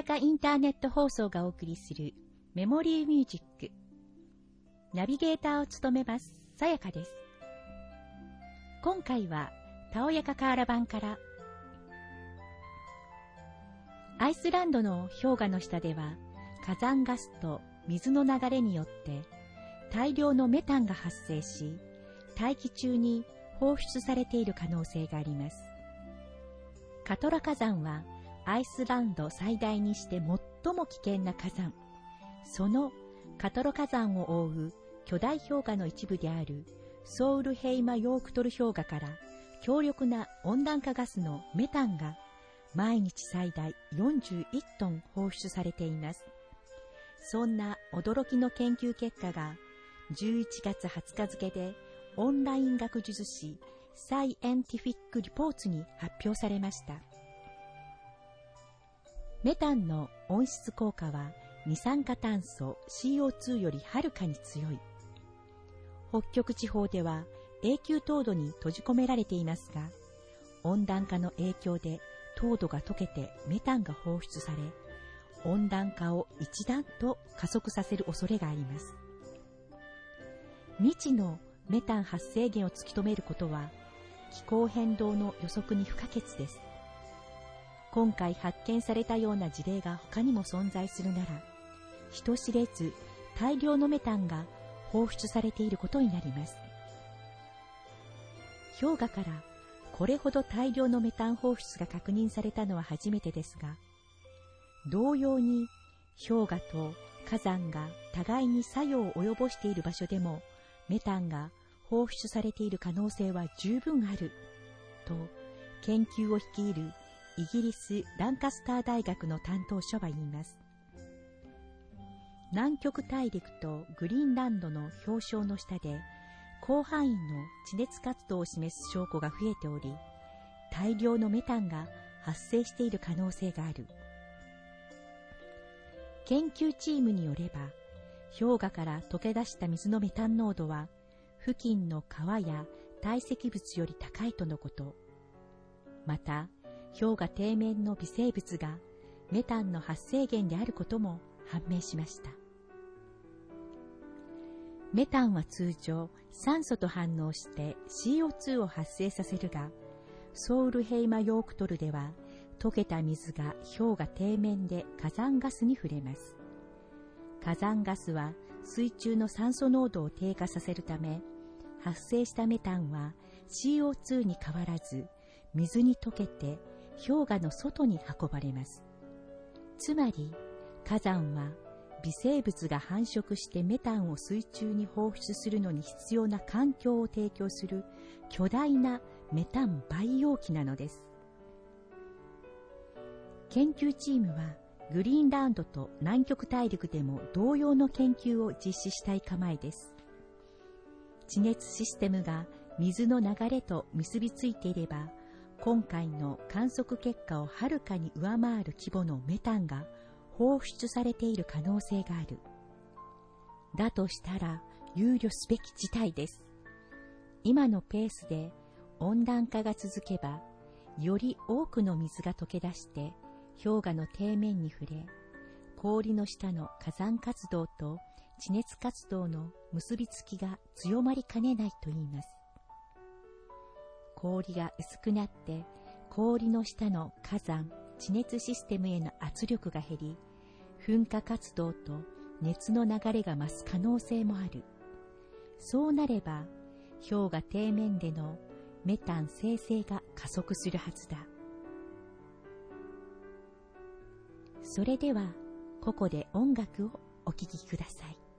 やかインターネット放送がお送りするメモリーミュージック。ナビゲーターを務めます、さやかです。今回は、たおやかカーラ版から、アイスランドの氷河の下では、火山ガスと水の流れによって大量のメタンが発生し、大気中に放出されている可能性があります。カトラ火山はアイスランド最大にして最も危険な火山。そのカトロ火山を覆う巨大氷河の一部であるソウルヘイマヨークトル氷河から強力な温暖化ガスのメタンが毎日最大41トン放出されています。そんな驚きの研究結果が11月20日付でオンライン学術誌サイエンティフィック・リポーツに発表されました。メタンの温室効果は二酸化炭素 CO2 よりはるかに強い。北極地方では永久凍土に閉じ込められていますが、温暖化の影響で凍土が溶けてメタンが放出され、温暖化を一段と加速させる恐れがあります。未知のメタン発生源を突き止めることは気候変動の予測に不可欠です。今回発見されたような事例が他にも存在するなら、人知れず大量のメタンが放出されていることになります。氷河からこれほど大量のメタン放出が確認されたのは初めてですが、同様に氷河と火山が互いに作用を及ぼしている場所でもメタンが放出されている可能性は十分あると研究を率いるイギリス・ランカスター大学の担当者は言います。南極大陸とグリーンランドの氷床の下で広範囲の地熱活動を示す証拠が増えており、大量のメタンが発生している可能性がある。研究チームによれば、氷河から溶け出した水のメタン濃度は、付近の川や堆積物より高いとのこと。また、氷河底面の微生物がメタンの発生源であることも判明しました。メタンは通常酸素と反応して CO2 を発生させるが、ソウルヘイマヨークトルでは溶けた水が氷河底面で火山ガスに触れます。火山ガスは水中の酸素濃度を低下させるため、発生したメタンは CO2 に変わらず水に溶けて氷河の外に運ばれます。つまり火山は微生物が繁殖してメタンを水中に放出するのに必要な環境を提供する巨大なメタン培養器なのです。研究チームはグリーンランドと南極大陸でも同様の研究を実施したい構えです。地熱システムが水の流れと結びついていれば、今回の観測結果をはるかに上回る規模のメタンが放出されている可能性がある。だとしたら憂慮すべき事態です。今のペースで温暖化が続けば、より多くの水が溶け出して氷河の底面に触れ、氷の下の火山活動と地熱活動の結びつきが強まりかねないと言います。氷が薄くなって氷の下の火山、地熱システムへの圧力が減り、噴火活動と熱の流れが増す可能性もある。そうなれば、氷河底面でのメタン生成が加速するはずだ。それでは、ここで音楽をお聴きください。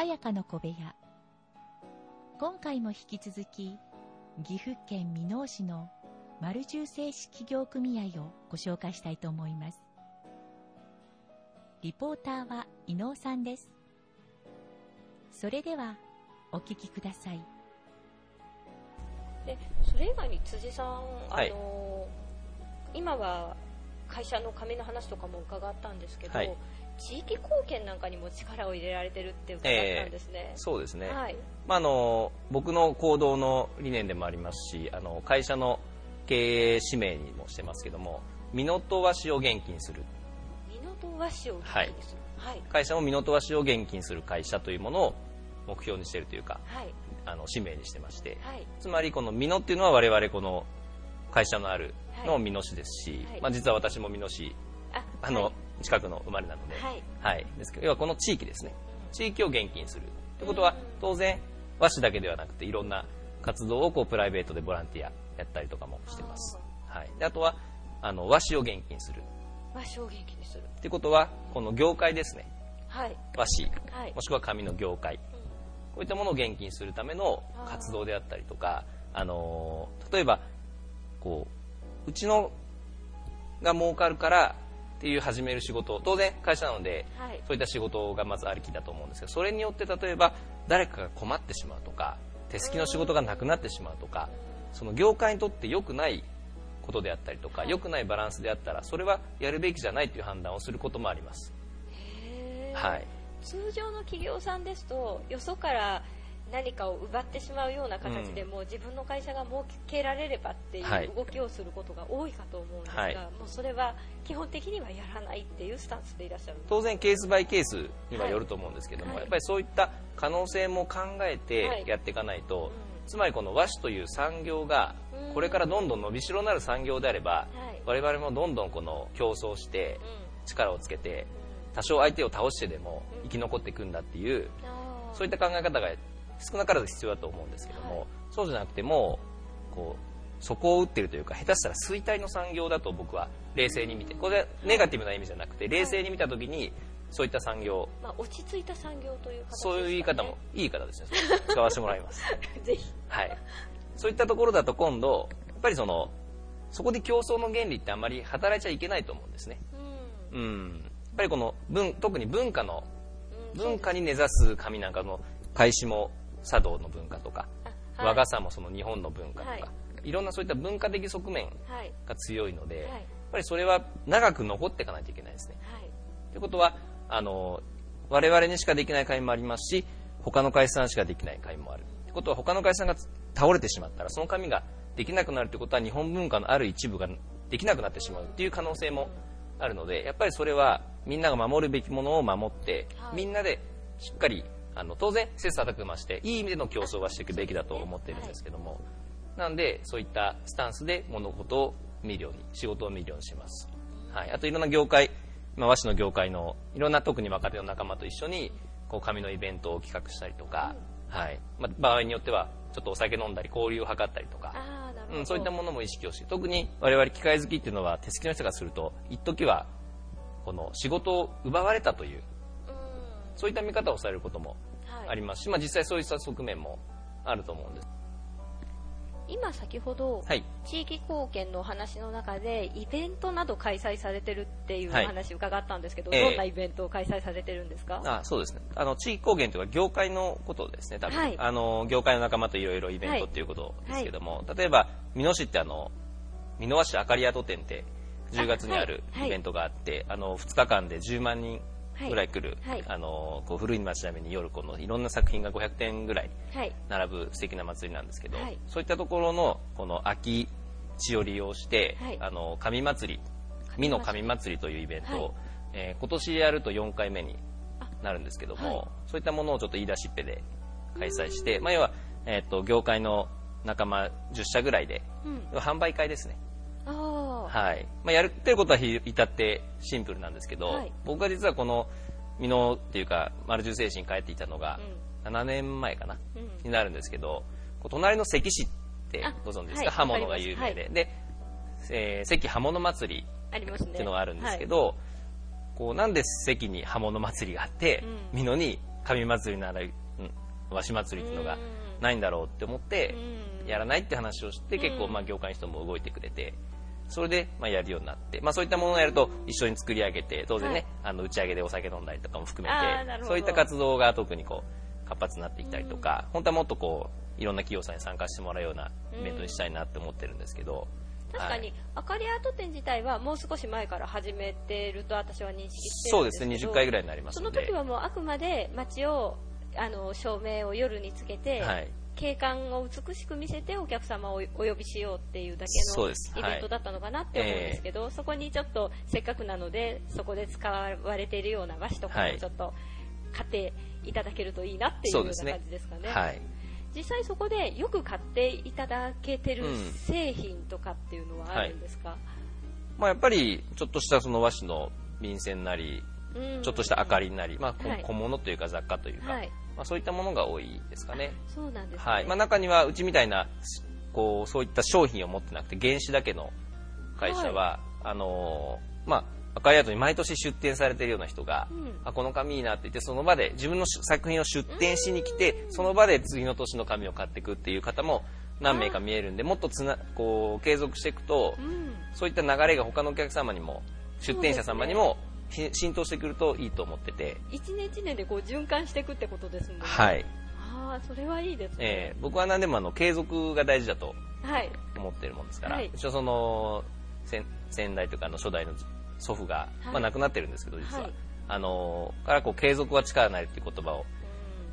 さやかの小部屋。今回も引き続き岐阜県箕面市の丸重製紙企業組合をご紹介したいと思います。リポーターは伊能さんです。それではお聞きください。でそれ以外に辻さん、はい。あの今は会社の紙の話とかも伺ったんですけど、はい地域貢献なんかにも力を入れられてるって伺ったんですね。そうですね、はい、まあ、あの僕の行動の理念でもありますしあの会社の経営使命にもしてますけども美濃と和紙を現金する。美濃と和紙を元気にする。はい、会社も美濃と和紙を現金する会社というものを目標にしているというかはい、あの使命にしてましてはい、つまりこの美濃っていうのは我々この会社のあるのはい美濃市ですし、はいまあ、実は私も美濃市あ、あの、はい近くの生まれなので、はい、はい、ですけど要はこの地域ですね。地域を現金する。ということはうん。当然和紙だけではなくていろんな活動をこうプライベートでボランティアやったりとかもしてます、はい、であとはあの和紙を現金する。和紙を元気にする。ということはこの業界ですね。はい、和紙。はい。も、しくは紙の業界。こういったものを現金するための活動であったりとか、あのー例えばこううちのが儲かるからっていう始める仕事。当然会社なのではい、そういった仕事がまずありきだと思うんですけどそれによって例えば誰かが困ってしまうとか手すきの仕事がなくなってしまうとかその業界にとって良くないことであったりとか良くないバランスであったらそれはやるべきじゃないという判断をすることもあります。はい。通常の企業さんですとよそから何かを奪ってしまうような形でも、自分の会社が設けられればっていはい。う動きをすることが多いかと思うんですが、はい。もうそれは基本的にはやらないっていうスタンスでいらっしゃる当然ケースバイケースにはよると思うんですけども、はい。やっぱりそういった可能性も考えはい。てやっていかないと、うつまりこの和紙という産業がうん。これからどんどん伸びしろなる産業であれば、はい。我々もどんどんこの競争してうん。力をつけて多少相手を倒してでも生き残っていくんだっていうそういった考え方が少なからず必要だと思うんですけども、はい。そうじゃなくてもこうそこを打ってるというか下手したら衰退の産業だと僕は冷静に見てこれはネガティブな意味じゃなくて冷静に見た時にそういった産業まあ、落ち着いた産業というね、そういう言い方もいい方ですね使わせてもらいます。ぜひ。はい。そういったところだと今度やっぱりそのそこで競争の原理ってあんまり働いちゃいけないと思うんですね。うん。うん。やっぱりこの文特に文化のうん。文化に根ざす紙なんかの開始も茶道の文化とか、あはい。和傘もその日本の文化とか、、はい。ろんなそういった文化的側面はい。が強いので、はい。やっぱりそれは長く残っていかないといけないですね。はい。ということはあの我々にしかできない会もありますし他の会社さんしかできない会もある。ということは他の会社さんが倒れてしまったらその紙ができなくなるということは日本文化のある一部ができなくなってしまうっていう可能性もあるのでやっぱりそれはみんなが守るべきものを守って、はい。みんなでしっかりあの当然切磋琢磨していい意味での競争はしていくべきだと思ってるんですけども、なんでそういったスタンスで物事を見るように仕事を見るようにします、はい、あといろんな業界、まあ、和紙の業界のいろんな特に若手の仲間と一緒にこう紙のイベントを企画したりとか、はい。まあ、場合によってはちょっとお酒飲んだり交流を図ったりとか、うん、そういったものも意識をして特に我々機械好きっていうのは手すきの人がすると一時はこの仕事を奪われたといううんそういった見方をされることもはい。ありますし、まあ、実際そういった側面もあると思うんです。今先ほど、はい、地域貢献のお話の中でイベントなど開催されてるっていうおはい。話伺ったんですけど、ええ。どんなイベントを開催されてるんですか？あそうですね。あの地域貢献というか業界のことですね多分、はい。あの業界の仲間といろいろイベントっていうことですけども、例えば美濃市ってあの美濃和紙あかりアート展って10月にあるイベントがあって、あの2日間で10万人ぐらい来る、はい。あのこう古い町並みに夜このいろんな作品が500点ぐらいはい。並ぶ素敵な祭りなんですけど、はい。そういったところのこの秋地を利用して、はい。あの神祭り美の神祭りというイベントを、はい。えー今年やると4回目になるんですけども、はい。そういったものをちょっと言い出しっぺで開催して、まあ、要は、えー、と業界の仲間10社ぐらいでうん。販売会ですね、はい。まあ、やるってることはひ至ってシンプルなんですけど、はい。僕が実はこの美濃っていうか丸十精神帰っていたのが7年前かな、うん。うんになるんですけど隣の関市ってあご存知ですか、はい刃物が有名で、で、えー関刃物祭りっていうのがあるんですけど、こうなんで関に刃物祭りがあって、うん。美濃に神祭りなら、うん、和紙祭りっていうのがないんだろうって思ってやらないって話をして結構まあ業界の人も動いてくれてそれでまあやるようになってまあそういったものをやると一緒に作り上げて当然ね、あの打ち上げでお酒飲んだりとかも含めてそういった活動が特にこう活発になってきたりとか本当はもっとこういろんな企業さんに参加してもらうようなイベントにしたいなって思ってるんですけど、確かに、あかりアート展自体はもう少し前から始めてると私は認識してそうですね20回ぐらいになりますその時はもうあくまで街をあの照明を夜につけて、はい、景観を美しく見せてお客様をお呼びしようっていうだけのイベントだったのかなって思うんですけど、そそこにちょっとせっかくなのでそこで使われているような和紙とかもちょっと買っていただけるといいなっていうような感じですかね。はい。実際そこでよく買っていただけてる製品とかっていうのはあるんですか、うんはい、まあ、やっぱりちょっとしたその和紙の便箋なり、ちょっとした明かりなり、まあ、小物というか雑貨というか、はい、まあ、そういったものが多いですかね。そうなんです、ね、はい。まあ、中にはうちみたいなこうそういった商品を持ってなくて原紙だけの会社は、はい、あのー、まあ赤いアートに毎年出展されてるような人が、うん、あこの紙いいなって言ってその場で自分の作品を出展しに来て、その場で次の年の紙を買っていくっていう方も何名か見えるんでもっとつなこう継続していくと、うん、そういった流れが他のお客様にも出店者様にも、浸透してくるといいと思ってて。一年一年でこう循環していくってことですもんね。はい。ああそれはいいですね、えー、僕は何でもあの継続が大事だと思ってるもんですから、はい、一応その先代というかの初代の祖父が、まあ、亡くなってるんですけど実は、はい、あのからこう継続は力なりっていう言葉を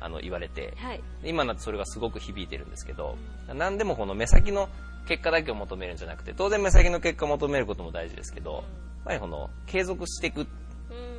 あの言われて、はい、今なってそれがすごく響いてるんですけど、何でもこの目先の結果だけを求めるんじゃなくて当然目先の結果を求めることも大事ですけど、やっぱりこの継続していくっ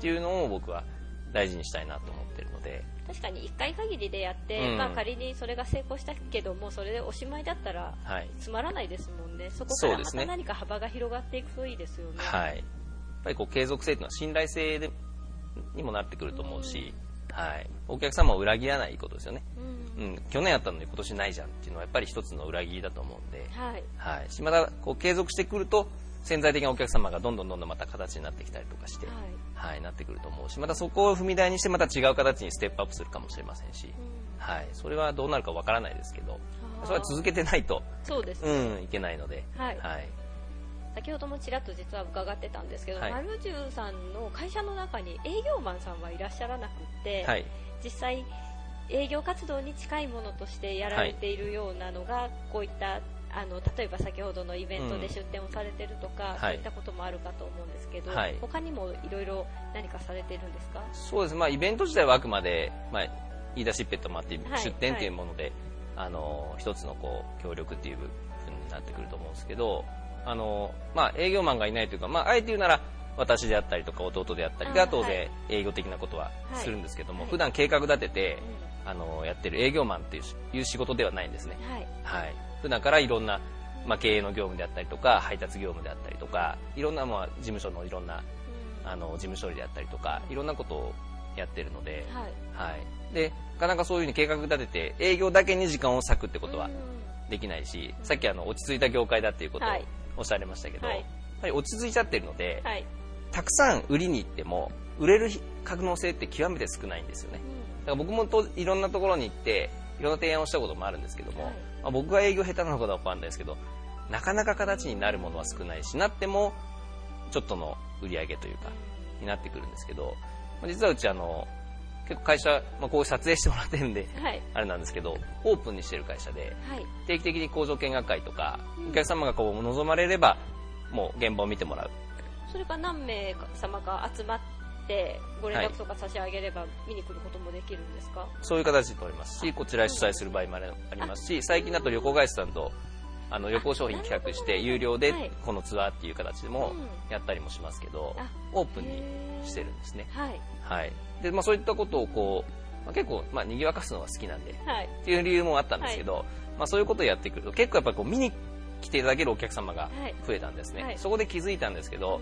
ていうのを僕は大事にしたいなと思ってるので。確かに1回限りでやって、うん、まあ、仮にそれが成功したけどもそれでおしまいだったらつまらないですもんね、はい、そこからまた何か幅が広がっていくといいですよね。はい。ぱりこう継続性というのは信頼性でにもなってくると思うし、はい、お客様を裏切らないことですよね、うん、うん、去年やったのに今年ないじゃんっていうのはやっぱり一つの裏切りだと思うんで、はい。はい、またこう継続してくると潜在的なお客様がどんどんどんどんまた形になってきたりとかして、はい、はい、なってくると思うしまたそこを踏み台にしてまた違う形にステップアップするかもしれませんし、うん、はい、それはどうなるかわからないですけどそれは続けてないとそうです、ね、うん、いけないので、はい、はい。先ほどもちらっと実は伺ってたんですけど、はい、マルジュさんの会社の中に営業マンさんはいらっしゃらなくて、はい、実際営業活動に近いものとしてやられているようなのが、はい、こういったあの例えば先ほどのイベントで出店をされてるとか、うん、そういったこともあるかと思うんですけど、はい、他にもいろいろ何かされてるんですか？そうです、まあ、イベント自体はあくまで、まあ、言い出しっぺともあって出店というもので、あの一つのこう協力っていう部分になってくると思うんですけどあの、まあ、営業マンがいないというか、まあ、あえて言うなら、私であったりとか弟であったりが当然営業的なことはするんですけども、はい、普段計画立てて、あのやってる営業マンっていう仕事ではないんですね、はい、はい、普段からいろんな、まあ、経営の業務であったりとか配達業務であったりとかいろんな、まあ、事務所のいろんな、あの事務処理であったりとかいろんなことをやってるので、はい、はい、でなかなかそういうふうに計画立てて営業だけに時間を割くってことはできないし、さっきあの落ち着いた業界だっていうことをおっしゃいましたけど、はい、やっぱり落ち着いちゃってるので、はい、たくさん売りに行っても売れる可能性って極めて少ないんですよね、だから僕もといろんなところに行っていろんな提案をしたこともあるんですけども、はい、まあ、僕が営業下手なのかどうかわかんないですけどなかなか形になるものは少ないしなってもちょっとの売り上げというかになってくるんですけど実はうちあの結構会社、まあ、こう撮影してもらってるんで、はい、あれなんですけどオープンにしてる会社で、はい、定期的に工場見学会とか、うん、お客様がこう望まれればもう現場を見てもらう。それか何名様が集まってご連絡とか差し上げれば見に来ることもできるんですか、はい、そういう形で取りますしこちら主催する場合もありますし最近だと旅行会社さんとあの旅行商品企画して有料でこのツアーっていう形でもやったりもしますけど、オープンにしてるんですね。はい、はい。でまあ、そういったことをこう、まあ、結構、まあ、賑わかすのが好きなんで、はい、っていう理由もあったんですけど、はい、まあ、そういうことをやってくると結構やっぱこう見に来ていただけるお客様が増えたんですね、はい、そこで気づいたんですけど、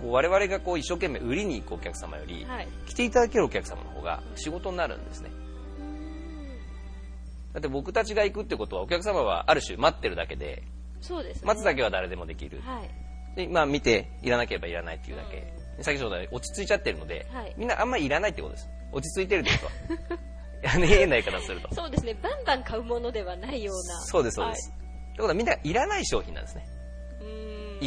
こう我々がこう一生懸命売りに行くお客様より、来ていただけるお客様の方が仕事になるんですね。だって僕たちが行くってことはお客様はある種待ってるだけで、そうです、ね、待つだけは誰でもできる。はい、でまあ見ていらなければいらないっていうだけ。先ほど落ち着いちゃってるので、はい、みんなあんまりいらないってことです。落ち着いてるってことは見えないからすると。そうですね。バンバン買うものではないような。そうですそうです、はい、ってことはみんないらない商品なんですね。言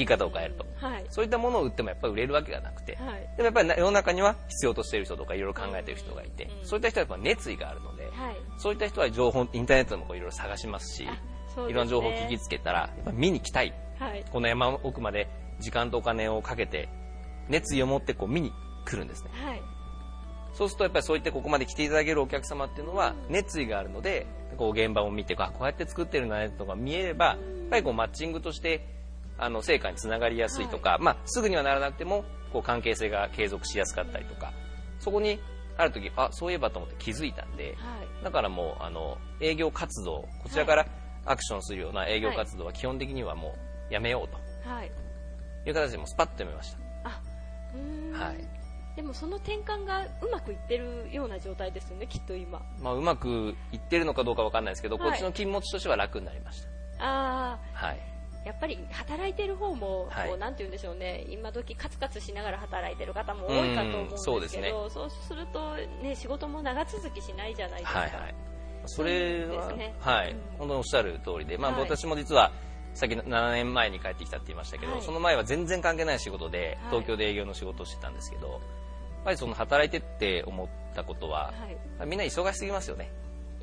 い方を変えると、はい、そういったものを売ってもやっぱり売れるわけがなくて、はい、でもやっぱり世の中には必要としている人とかいろいろ考えている人がいて、うん、そういった人はやっぱ熱意があるので、はい、そういった人は情報インターネットでもいろいろ探しますし、ね、いろんな情報を聞きつけたらやっぱ見に来たい、この山奥まで時間とお金をかけて熱意を持ってこう見に来るんですね、そうするとやっぱりそういってここまで来ていただけるお客様っていうのは熱意があるのでこう現場を見てあこうやって作ってるんだねとか見えればやっぱりこうマッチングとしてあの成果につながりやすいとか、はい、まあ、すぐにはならなくてもこう関係性が継続しやすかったりとかそこにある時あそういえばと思って気づいたんで、はい、だからもうあの営業活動こちらからアクションするような営業活動は基本的にはもうやめようと、はい、いう形でもスパッとやめました。あはいでもその転換がうまくいってるような状態ですよね、きっと今。まあ、うまくいってるのかどうかわかんないですけど、はい、こっちの気持ちとしては楽になりました。ああ。はい。やっぱり働いてる方も、はい、こうなんて言うんでしょうね、今時カツカツしながら働いてる方も多いかと思うんですけど、そうすね、そうすると、ね、仕事も長続きしないじゃないですか。はいはい、それは、ね、はい、うん、本当におっしゃる通りで、まあ、私も実は、さっき7年前に帰ってきたって言いましたけど、はい、その前は全然関係ない仕事で、東京で営業の仕事をしてたんですけど、やっぱりその働いてって思ったことは、はい、みんな忙しすぎますよね。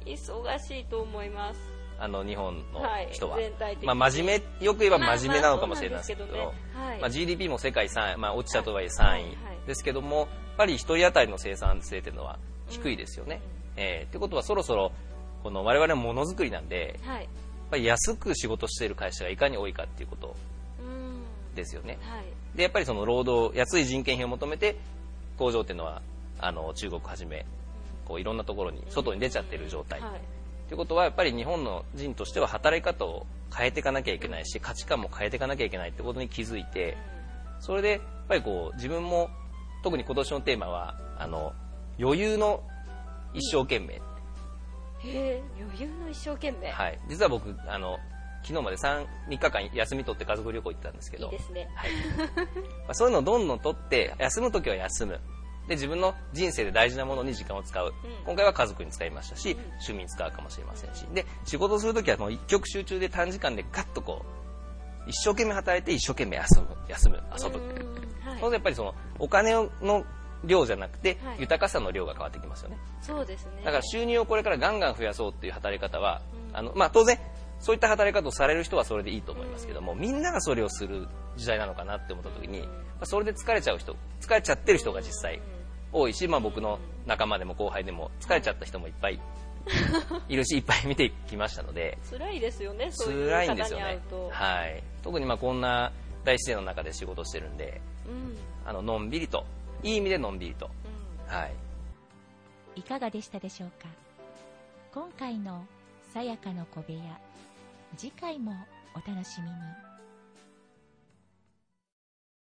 忙しいと思います。あの日本の人は、はい、まあ、真面目よく言えば真面目なのかもしれないですけど,、まあ、ね。はい、まあ、GDP も世界3位、まあ、落ちたとはいえ3位ですけども、やっぱり1人当たりの生産性というのは低いですよね。うん、えー、ってことはそろそろこの我々ものづくりなんで、はい、やっぱり安く仕事している会社がいかに多いかっていうことですよね。はい、でやっぱりその労働安い人件費を求めて工場っていうのはあの中国はじめこういろんなところに外に出ちゃってる状態。はいということはやっぱり日本の人としては働き方を変えていかなきゃいけないし価値観も変えていかなきゃいけないってことに気づいてそれでやっぱりこう自分も特に今年のテーマはあの余裕の一生懸命、余裕の一生懸命。はい。実は僕あの昨日まで 3, 3日間休み取って家族旅行行ってたんですけど。いいですね、はい。まあ、そういうのをどんどん取って休む時は休むで自分の人生で大事なものに時間を使う、うん、今回は家族に使いましたし、うん、趣味に使うかもしれませんし。で仕事するときはもう一極集中で短時間でガッとこう一生懸命働いて一生懸命遊ぶ休む遊ぶ、はい、そうやっぱりそのお金の量じゃなくて、はい、豊かさの量が変わってきますよね。そうですね。だから収入をこれからガンガン増やそうっていう働き方は、うん、あのまあ、当然そういった働き方をされる人はそれでいいと思いますけども、みんながそれをする時代なのかなって思った時に、それで疲れちゃう人疲れちゃってる人が実際多いし、まあ、僕の仲間でも後輩でも疲れちゃった人もいっぱい いるし、いっぱい見てきましたので。辛いですよねそういう辛いんですよね。はい。特にまあこんな大自然の中で仕事してるんで、うん、あののんびりといい意味でのんびりと、うん、はい。いかがでしたでしょうか？今回の「さやかの小部屋」次回もお楽しみに